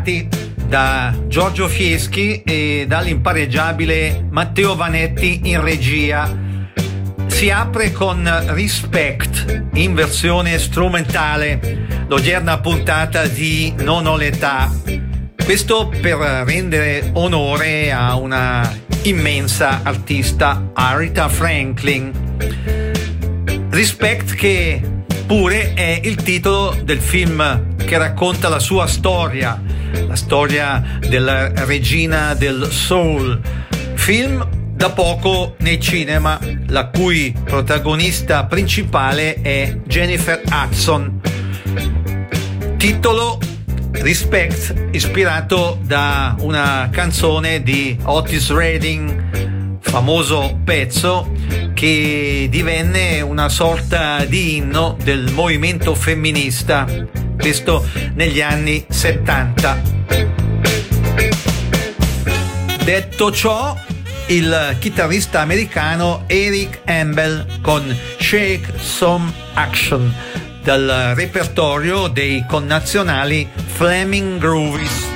ritrovati da Giorgio Fieschi e dall'impareggiabile Matteo Vanetti in regia. Si apre con Respect in versione strumentale, l'odierna puntata di Non ho l'età. Questo per rendere onore a una immensa artista, Arita Franklin. Respect che pure è il titolo del film che racconta la sua storia, la storia della regina del soul. Film da poco nei cinema, la cui protagonista principale è Jennifer Hudson. Titolo Respect, ispirato da una canzone di Otis Redding, famoso pezzo che divenne una sorta di inno del movimento femminista questo negli anni 70. Detto ciò, il chitarrista americano Eric Ambel con Shake Some Action dal repertorio dei connazionali Fleming Groovies.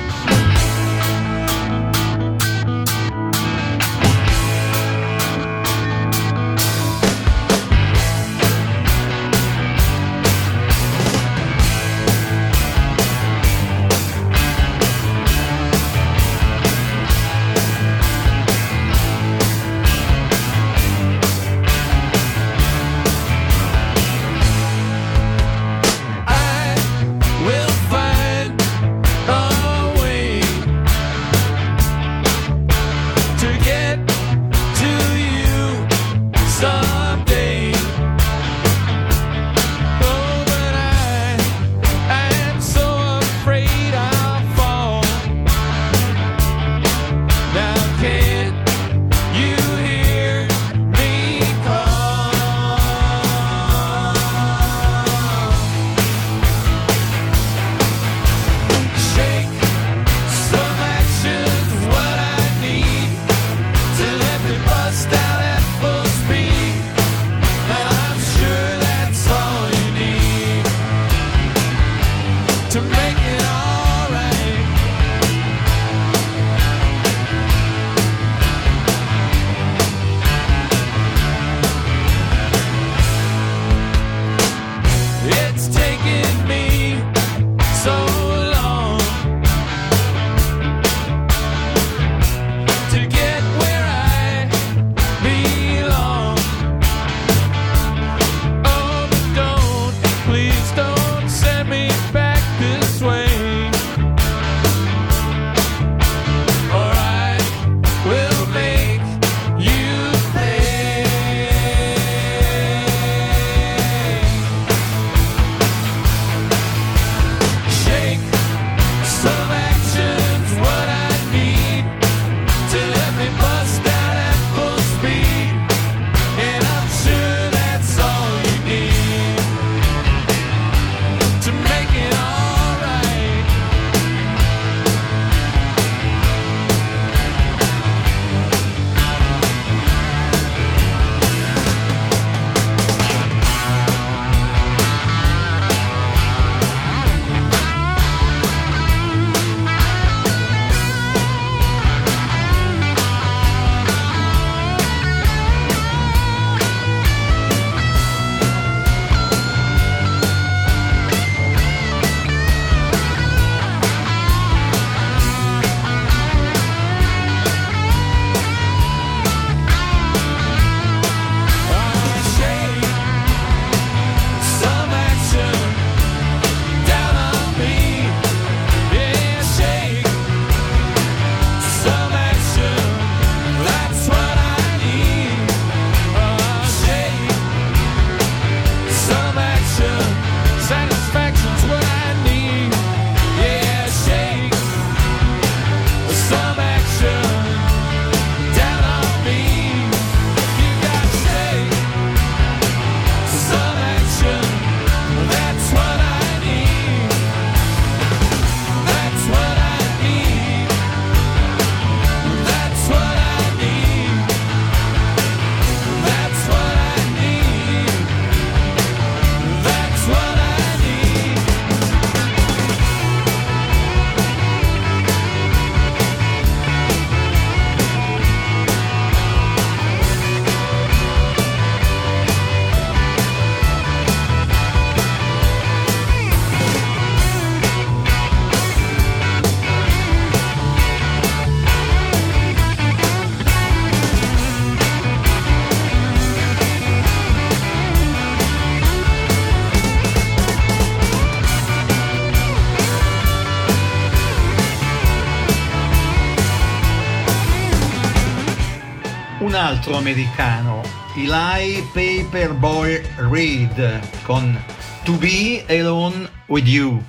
altro americano, Eli Paperboy Reed, con To Be Alone With You.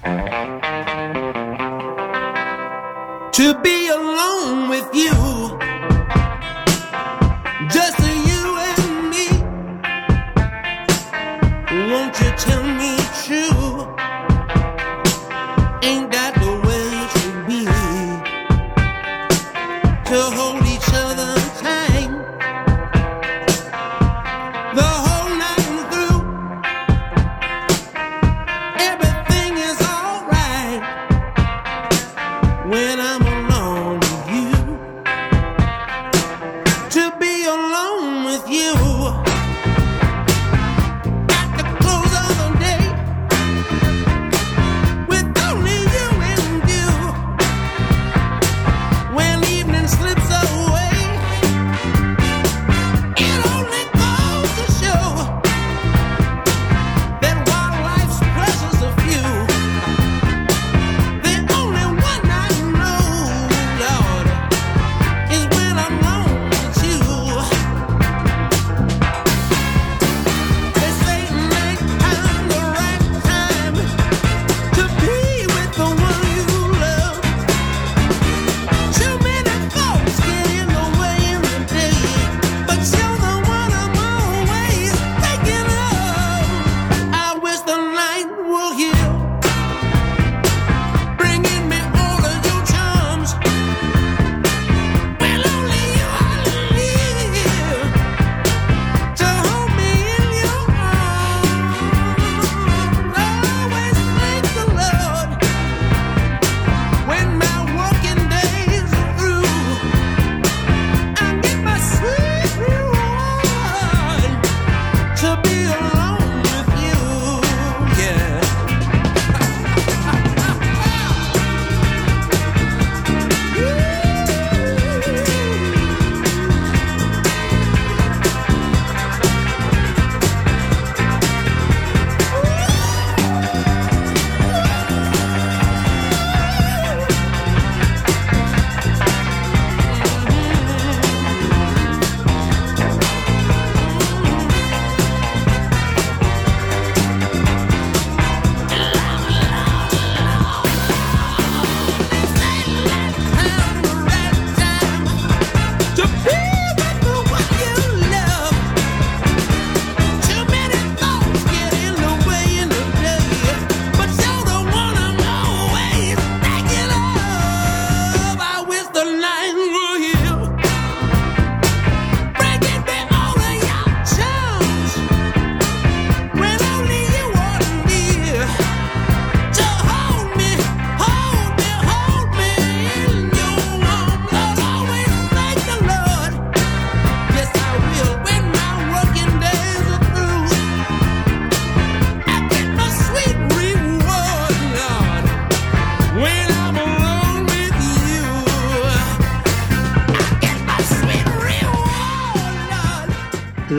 To be alone with you.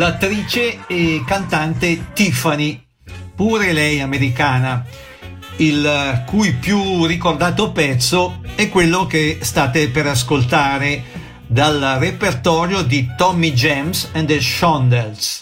l'attrice e cantante Tiffany, pure lei americana, il cui più ricordato pezzo è quello che state per ascoltare dal repertorio di Tommy James and the Shondells.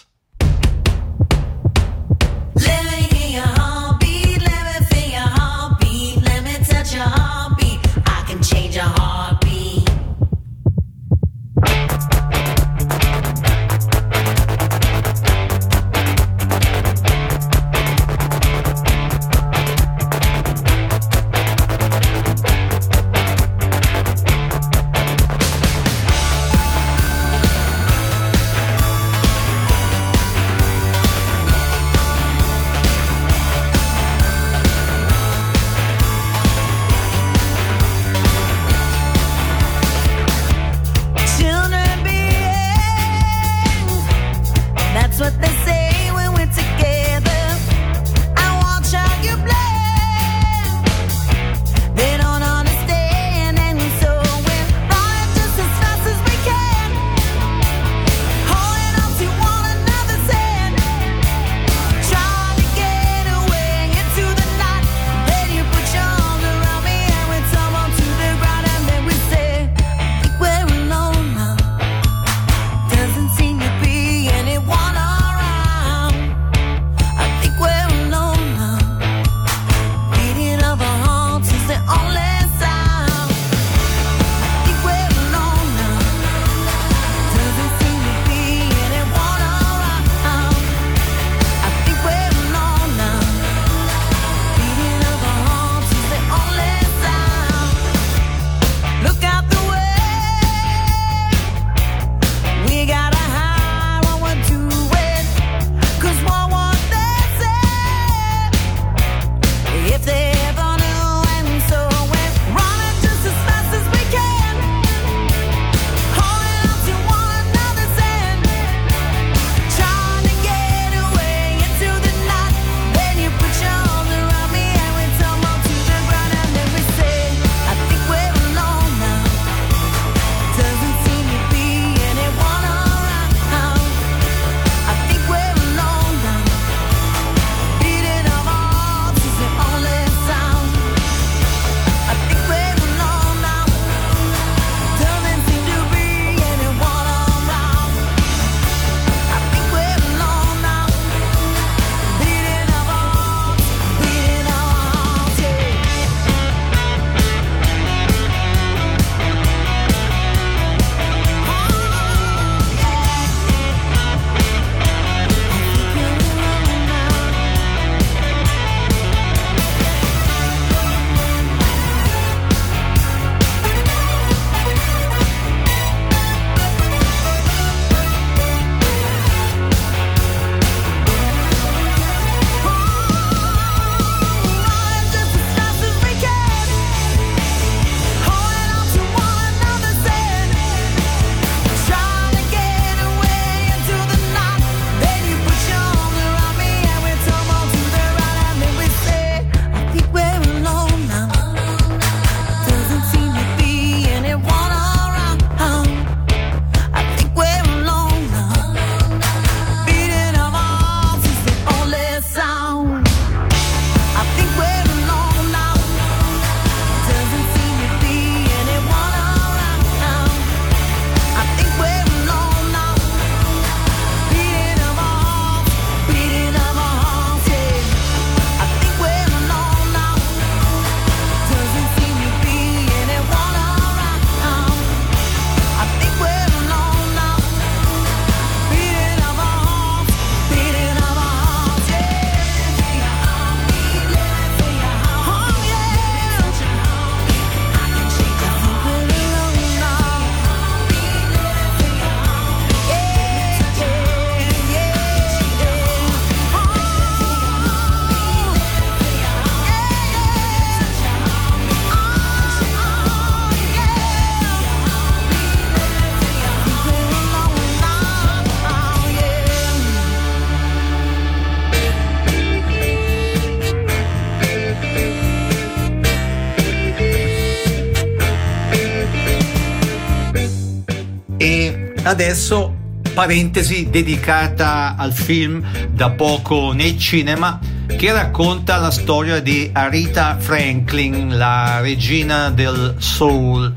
Adesso parentesi dedicata al film da poco nei cinema che racconta la storia di Aretha Franklin, la regina del soul.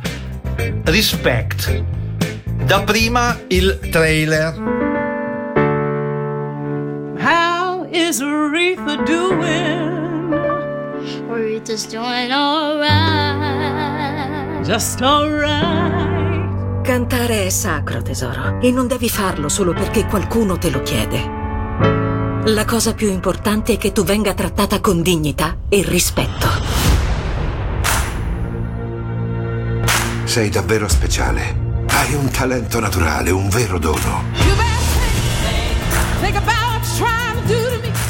Respect. Da prima il trailer. How is Aretha doing? Rita's doing alright. Just alright. Cantare è sacro, tesoro, e non devi farlo solo perché qualcuno te lo chiede. La cosa più importante è che tu venga trattata con dignità e rispetto. Sei davvero speciale. Hai un talento naturale, un vero dono.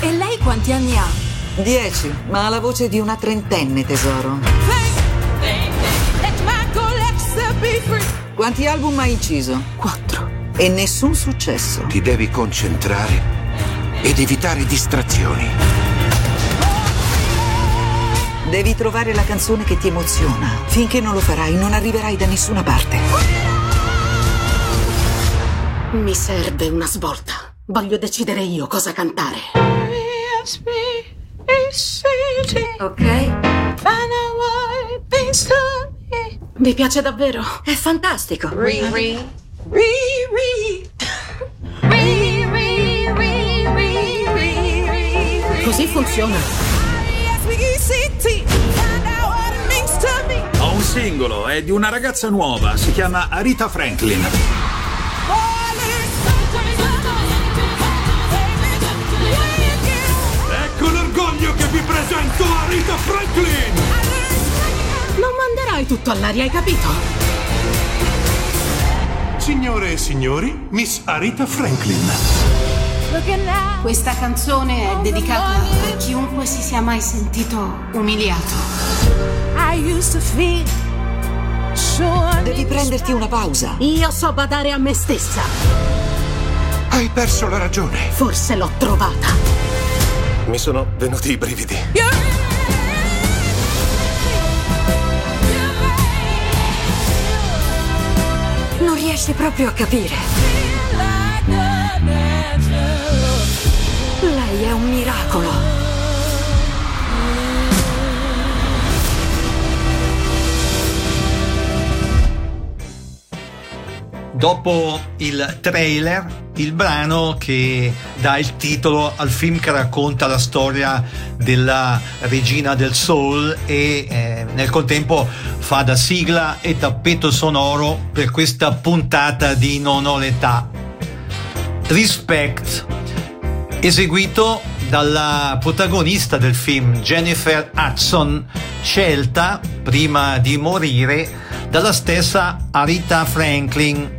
E lei quanti anni ha? Dieci, ma ha la voce di una trentenne, tesoro. Think, think, think Quanti album hai inciso? Quattro. E nessun successo. Ti devi concentrare ed evitare distrazioni. Devi trovare la canzone che ti emoziona. Finché non lo farai, non arriverai da nessuna parte. Mi serve una svolta. Voglio decidere io cosa cantare. Ok? Vi piace davvero? È fantastico. Riri. Riri. Riri, Riri, Riri. Così funziona. R-E-S-P-E-C-T. Find out what it means to me. Ho un singolo, è di una ragazza nuova, si chiama Arita Franklin. Ecco l'orgoglio che vi presento Arita Franklin! Non manderai tutto all'aria, hai capito? Signore e signori, Miss Arita Franklin. Questa canzone è dedicata a chiunque si sia mai sentito umiliato. I used to feel sure. Devi prenderti una pausa. Io so badare a me stessa. Hai perso la ragione. Forse l'ho trovata. Mi sono venuti i brividi. Non riesci proprio a capire. Lei è un miracolo. Dopo il trailer, il brano che dà il titolo al film che racconta la storia della regina del soul e eh, nel contempo fa da sigla e tappeto sonoro per questa puntata di Non ho l'età. Respect, eseguito dalla protagonista del film Jennifer Hudson, scelta prima di morire dalla stessa Aretha Franklin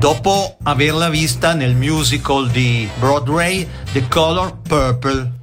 dopo averla vista nel musical di Broadway The Color Purple.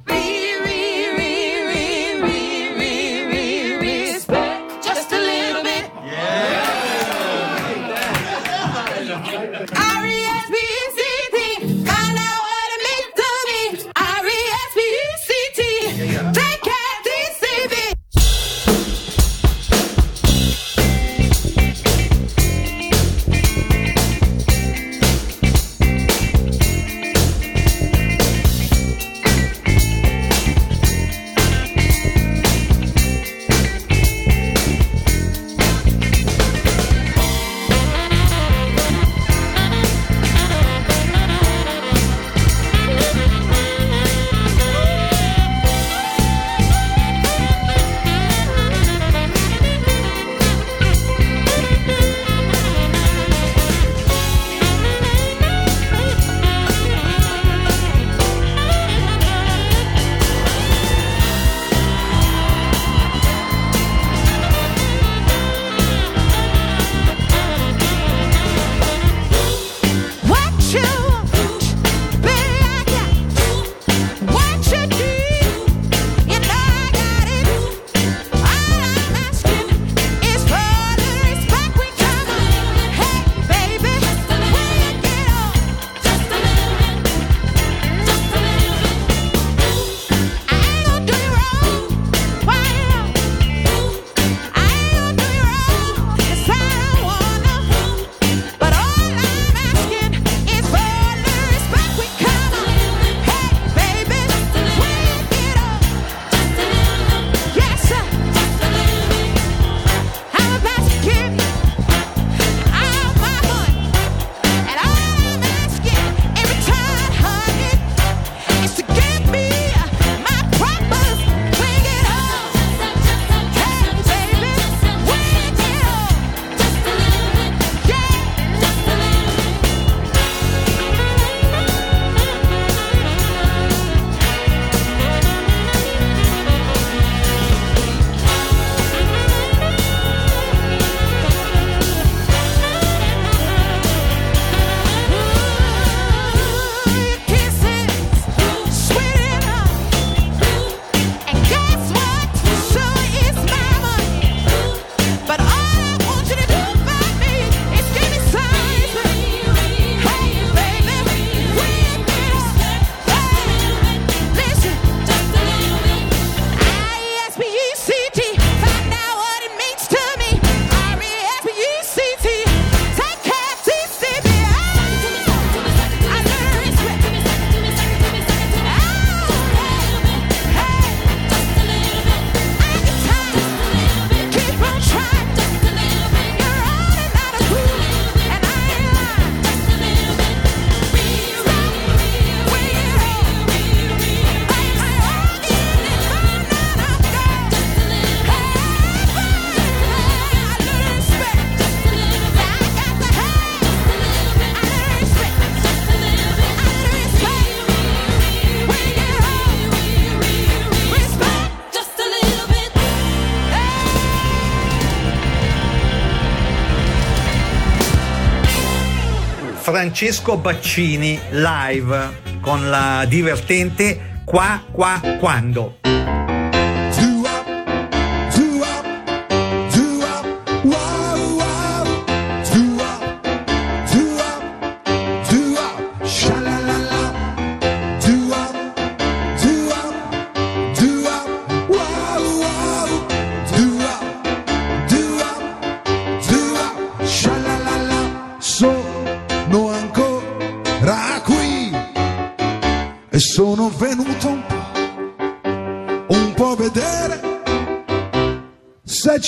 Francesco Baccini live con la divertente Qua Qua Quando.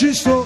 te sou.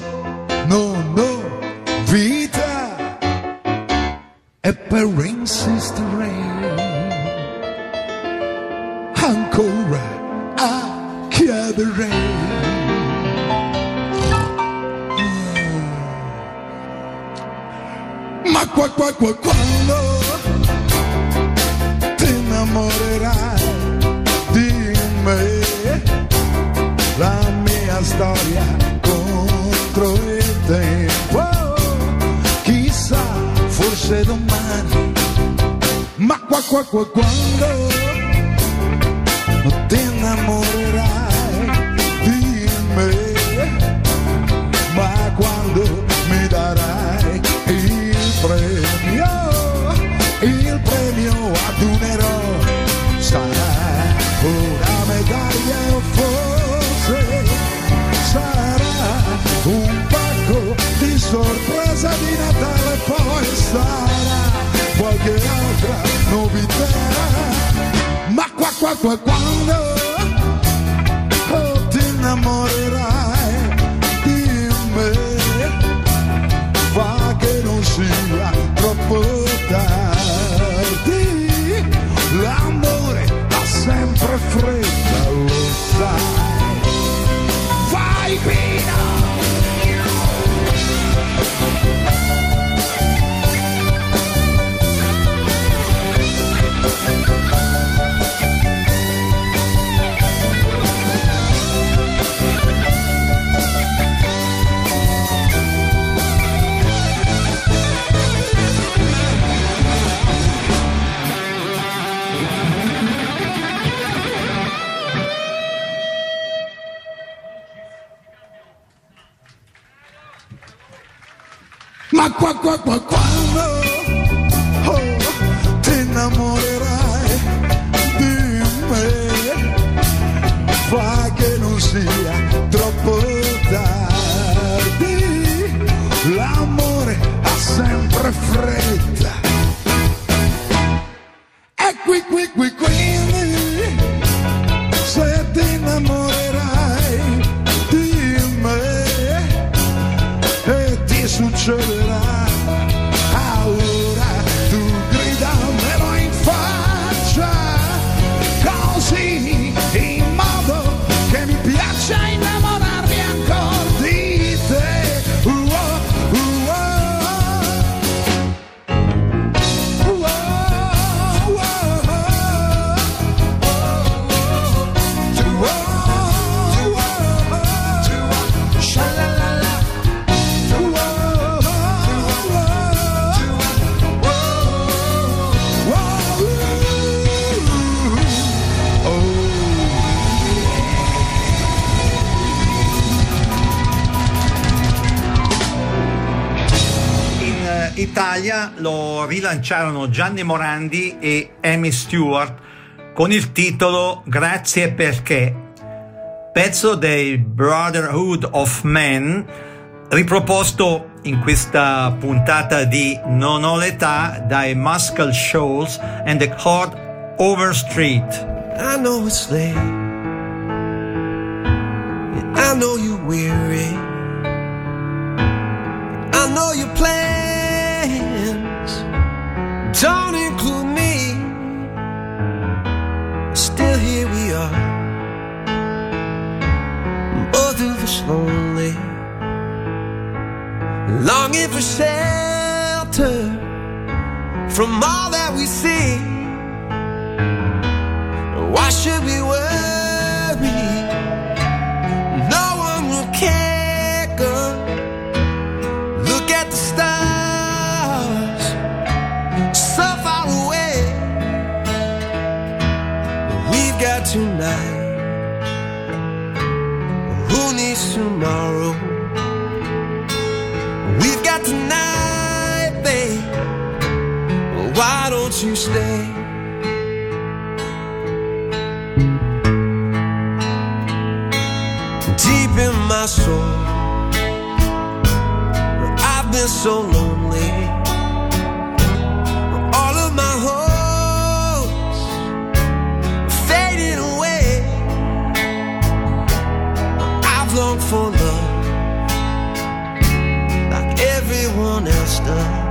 呱呱呱 lanciarono Gianni Morandi e Amy Stewart con il titolo Grazie perché, pezzo dei Brotherhood of Men, riproposto in questa puntata di Non ho l'età dai Muscle Shoals and the Cord Overstreet. I know it's late, I know you're weary. lonely. Longing for shelter From all that we see. Why should we worry? tomorrow. We've got tonight, babe. Why don't you stay? Deep in my soul, I've been so lonely stuff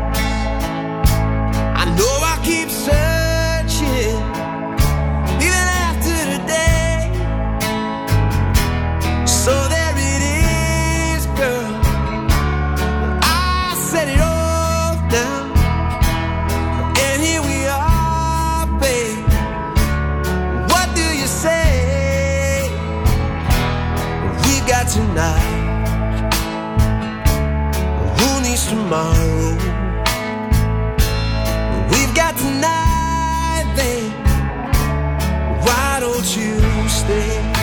tomorrow. We've got tonight, then why don't you stay?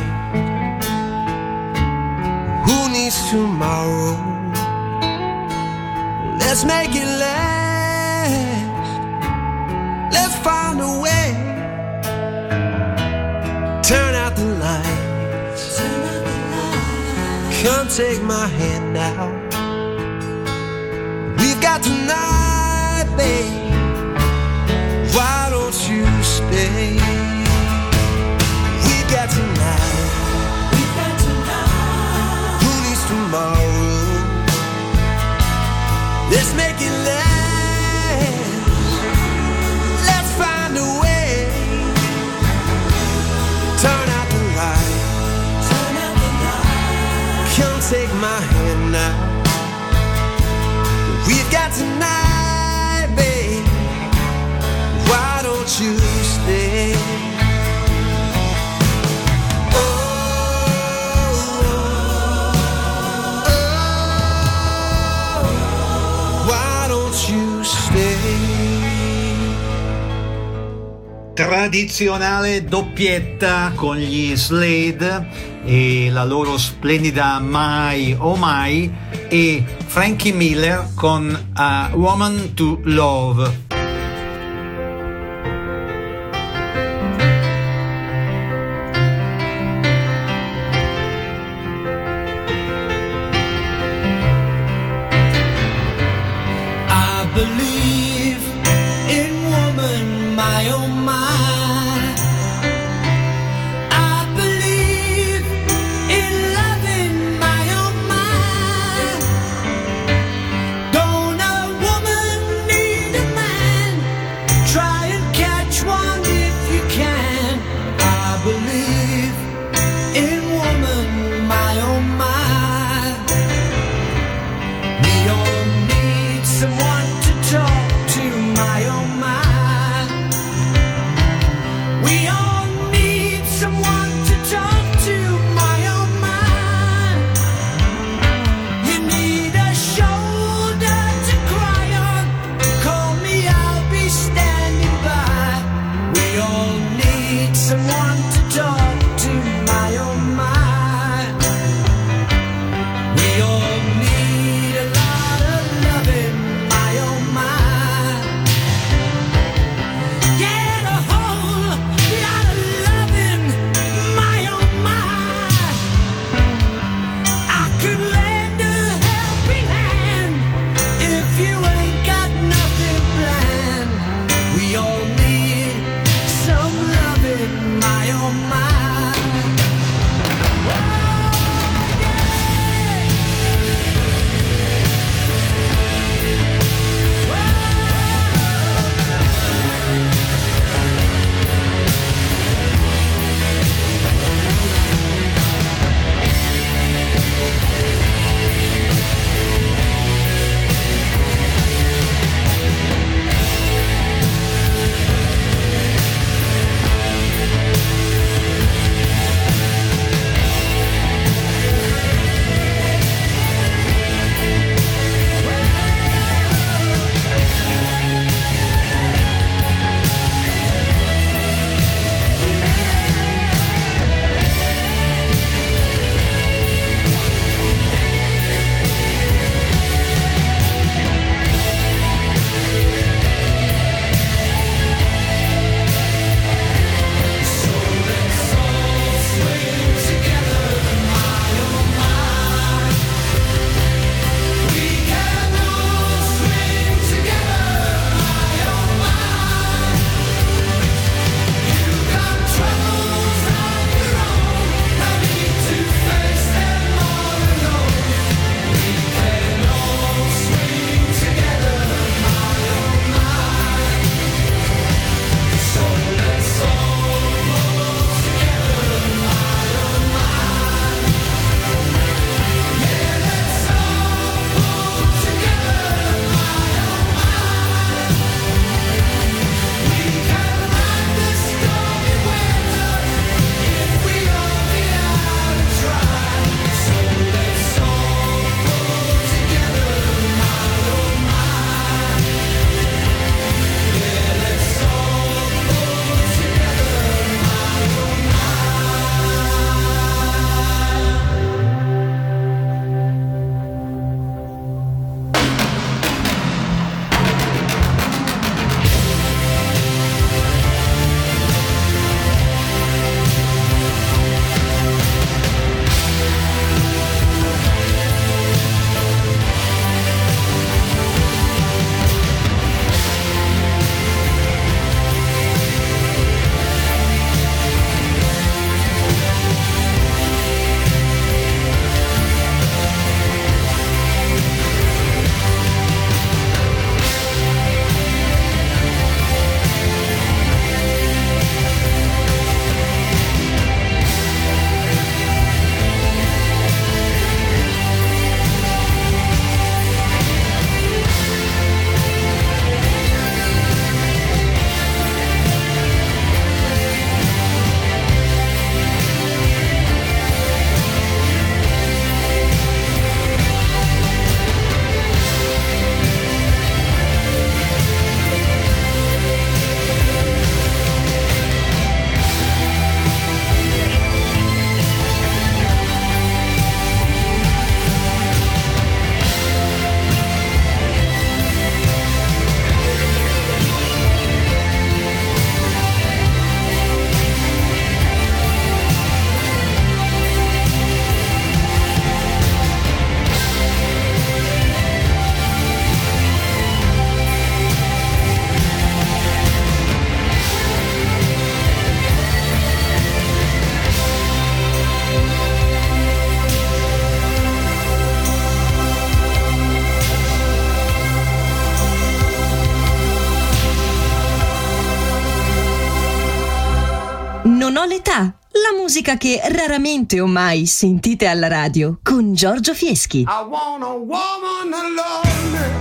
tomorrow. Let's make it last. Let's find a way. Turn out the lights. Come take my hand now. We've got tonight, babe. Why don't you stay? We got tonight. Make it tradizionale doppietta con gli Slade e la loro splendida Mai Oh Mai e Frankie Miller con A Woman to Love. musica che raramente o mai sentite alla radio con Giorgio Fieschi. I want a woman alone.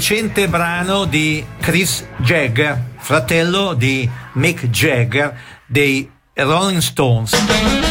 recente brano di Chris Jagger, fratello di Mick Jagger dei Rolling Stones.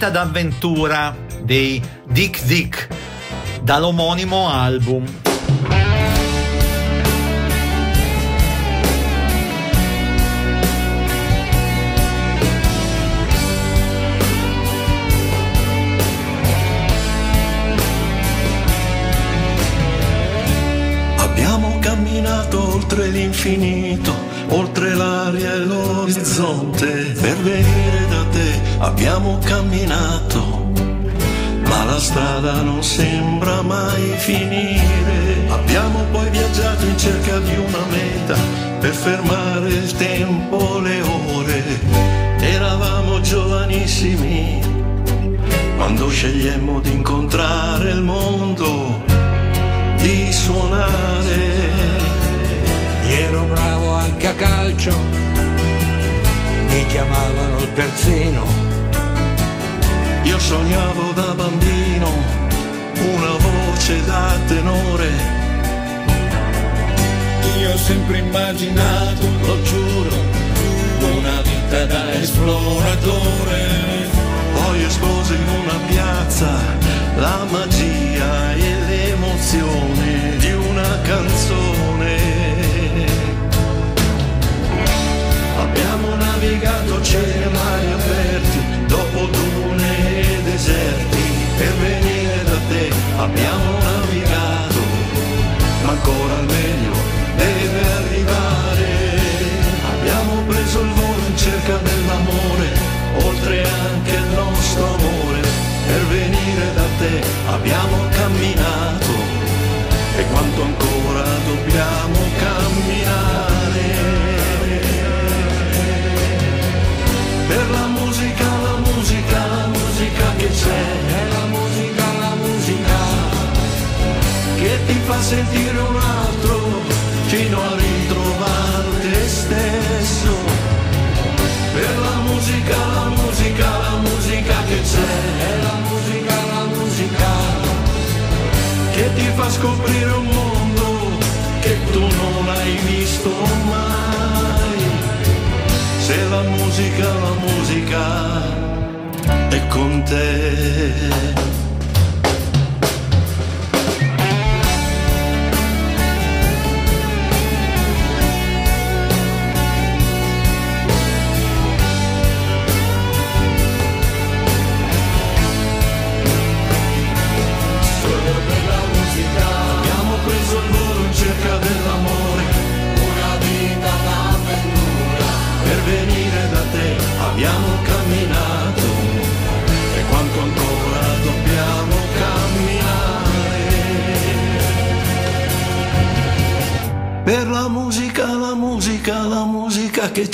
Vita d'avventura dei Dick Dick dall'omonimo album. Abbiamo camminato oltre l'infinito, oltre l'aria e l'orizzonte, per venire abbiamo camminato, ma la strada non sembra mai finire. Abbiamo poi viaggiato in cerca di una meta, per fermare il tempo, le ore. Eravamo giovanissimi, quando scegliemmo di incontrare il mondo di suonare. Ero bravo anche a calcio, mi chiamavano il terzino. Io sognavo da bambino una voce da tenore. Io ho sempre immaginato, lo giuro, una vita da esploratore. Poi espose in una piazza la magia e l'emozione di una canzone. Abbiamo navigato cieli e mari aperti, dopo dune e deserti, per venire da te abbiamo navigato, ma ancora il meglio deve arrivare. Abbiamo preso il volo in cerca dell'amore, oltre anche il nostro amore, per venire da te abbiamo camminato, e quanto ancora dobbiamo camminare. Sentire un altro fino a ritrovare te stesso. Per la musica, la musica, la musica che c'è, è la musica, la musica che ti fa scoprire un mondo che tu non hai visto mai. Se la musica, la musica è con te.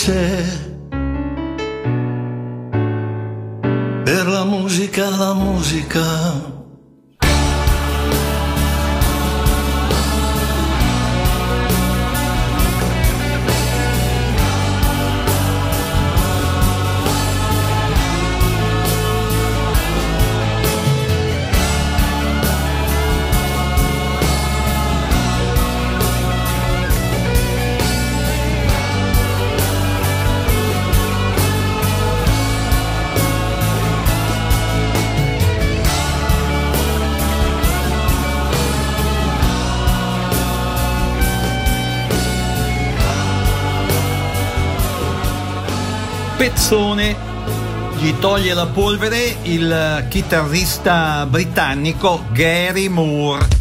Musica gli toglie la polvere il chitarrista britannico Gary Moore.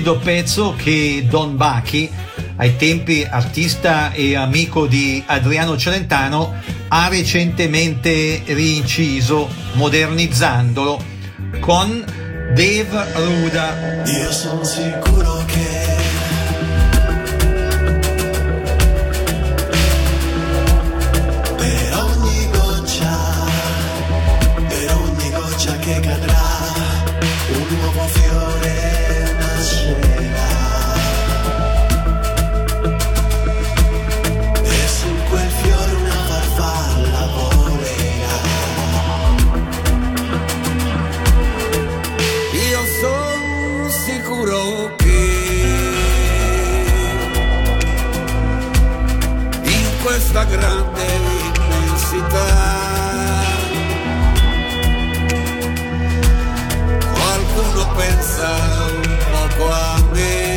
Splendido pezzo che Don Bachi, ai tempi artista e amico di Adriano Celentano, ha recentemente rinciso, modernizzandolo con Dave Ruda. Io sono sicuro questa grande immensità qualcuno pensa un poco a me.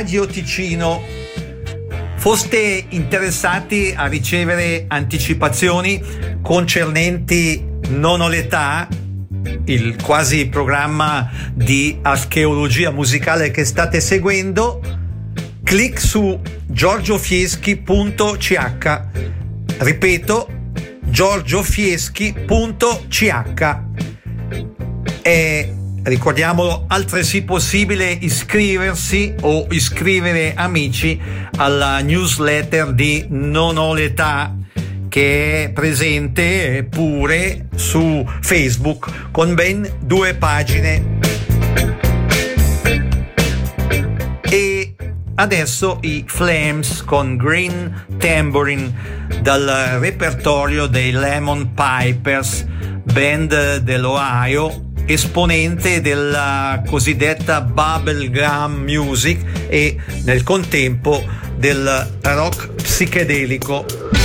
Radio Ticino. Foste interessati a ricevere anticipazioni concernenti Non ho l'età, il quasi programma di archeologia musicale che state seguendo, clic su giorgiofieschi.ch. Ripeto, giorgiofieschi.ch. E ricordiamolo, altresì possibile iscriversi o iscrivere amici alla newsletter di Non ho l'età che è presente pure su Facebook con ben due pagine. E adesso i Flames con Green Tambourine dal repertorio dei Lemon Pipers, band dell'Ohio, esponente della cosiddetta bubblegum music e nel contempo del rock psichedelico.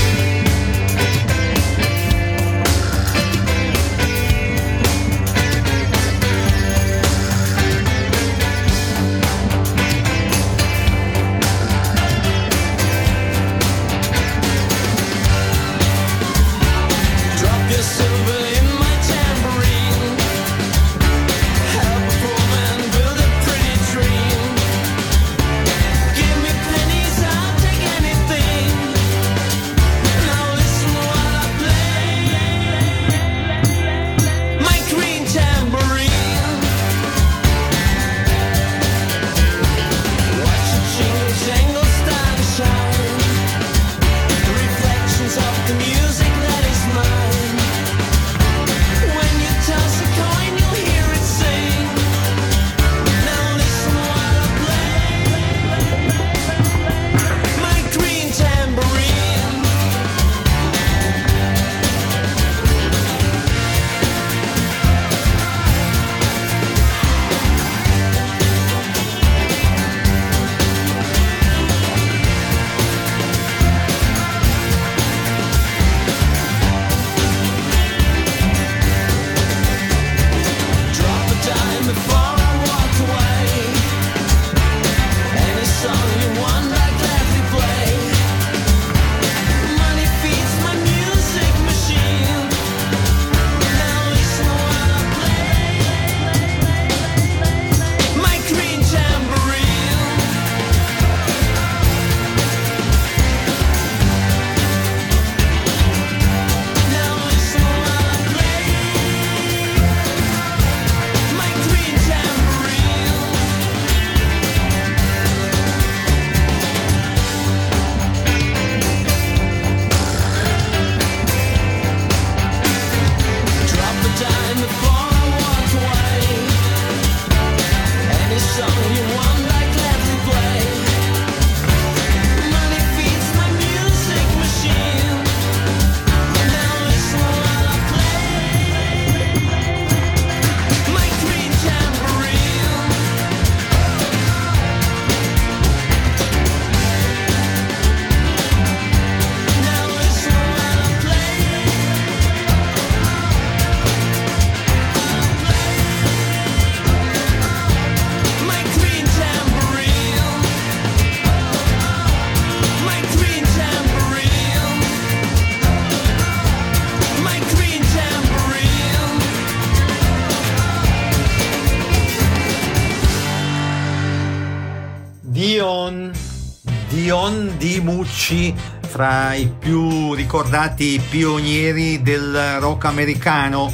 Ricci, fra i più ricordati pionieri del rock americano,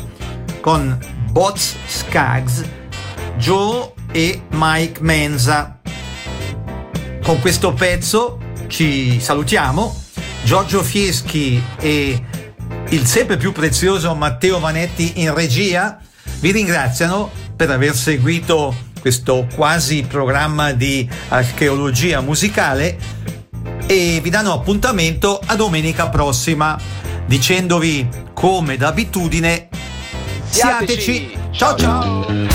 con Bots Skaggs, Joe e Mike Menza. Con questo pezzo ci salutiamo. Giorgio Fieschi e il sempre più prezioso Matteo Vanetti in regia vi ringraziano per aver seguito questo quasi programma di archeologia musicale e vi danno appuntamento a domenica prossima dicendovi come d'abitudine siateci. Ciao ciao!